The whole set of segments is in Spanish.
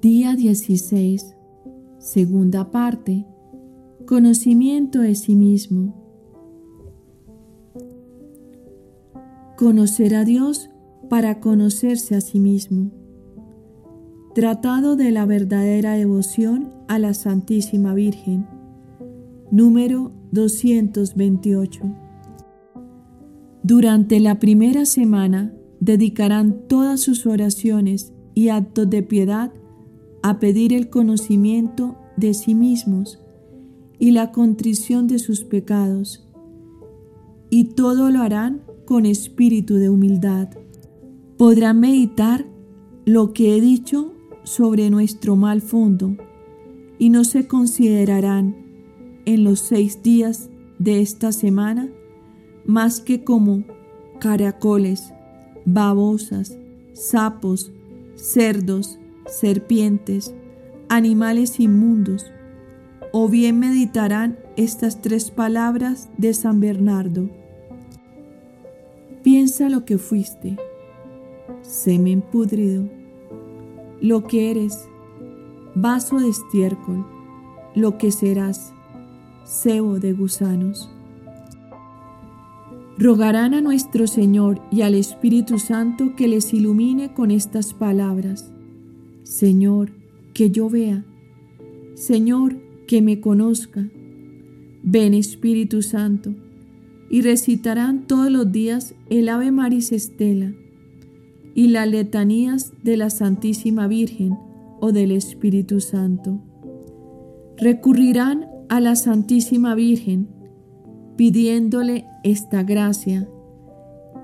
Día 16. Segunda parte. Conocimiento de sí mismo. Conocer a Dios para conocerse a sí mismo. Tratado de la verdadera devoción a la Santísima Virgen. Número 228. Durante la primera semana dedicarán todas sus oraciones y actos de piedad pedir el conocimiento de sí mismos y la contrición de sus pecados, y todo lo harán con espíritu de humildad. Podrán meditar lo que he dicho sobre nuestro mal fondo y no se considerarán en los seis días de esta semana más que como caracoles, babosas, sapos, cerdos, serpientes, animales inmundos, o bien meditarán estas tres palabras de San Bernardo. Piensa lo que fuiste, semen pudrido, lo que eres, vaso de estiércol, lo que serás, cebo de gusanos. Rogarán a nuestro Señor y al Espíritu Santo que les ilumine con estas palabras Señor, que yo vea. Señor, que me conozca. Ven Espíritu Santo, y recitarán todos los días el Ave Maris Estela y las letanías de la Santísima Virgen o del Espíritu Santo. Recurrirán a la Santísima Virgen pidiéndole esta gracia,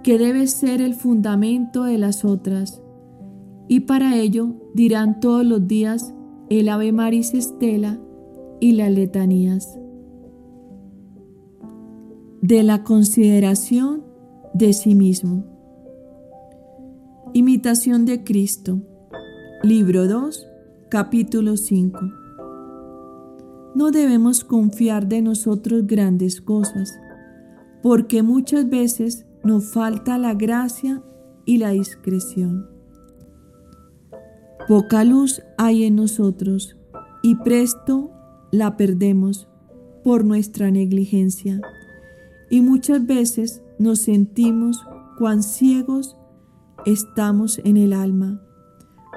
que debe ser el fundamento de las otras y para ello dirán todos los días el Ave Maris Estela y las letanías. De la consideración de sí mismo. Imitación de Cristo. Libro 2, capítulo 5. No debemos confiar de nosotros grandes cosas, porque muchas veces nos falta la gracia y la discreción. Poca luz hay en nosotros y presto la perdemos por nuestra negligencia. Y muchas veces nos sentimos cuán ciegos estamos en el alma.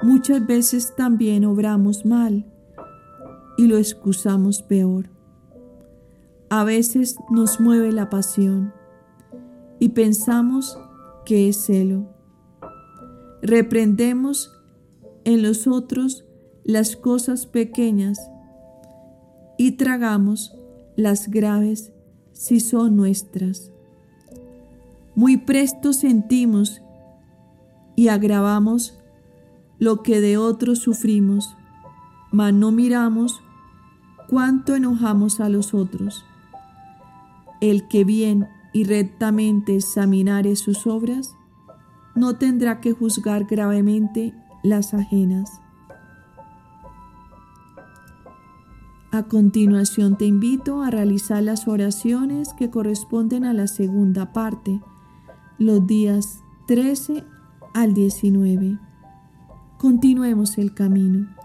Muchas veces también obramos mal y lo excusamos peor. A veces nos mueve la pasión y pensamos que es celo. Reprendemos en los otros las cosas pequeñas y tragamos las graves si son nuestras. Muy presto sentimos y agravamos lo que de otros sufrimos, mas no miramos cuánto enojamos a los otros. El que bien y rectamente examinare sus obras, no tendrá que juzgar gravemente las ajenas. A continuación te invito a realizar las oraciones que corresponden a la segunda parte, los días 13 al 19. Continuemos el camino.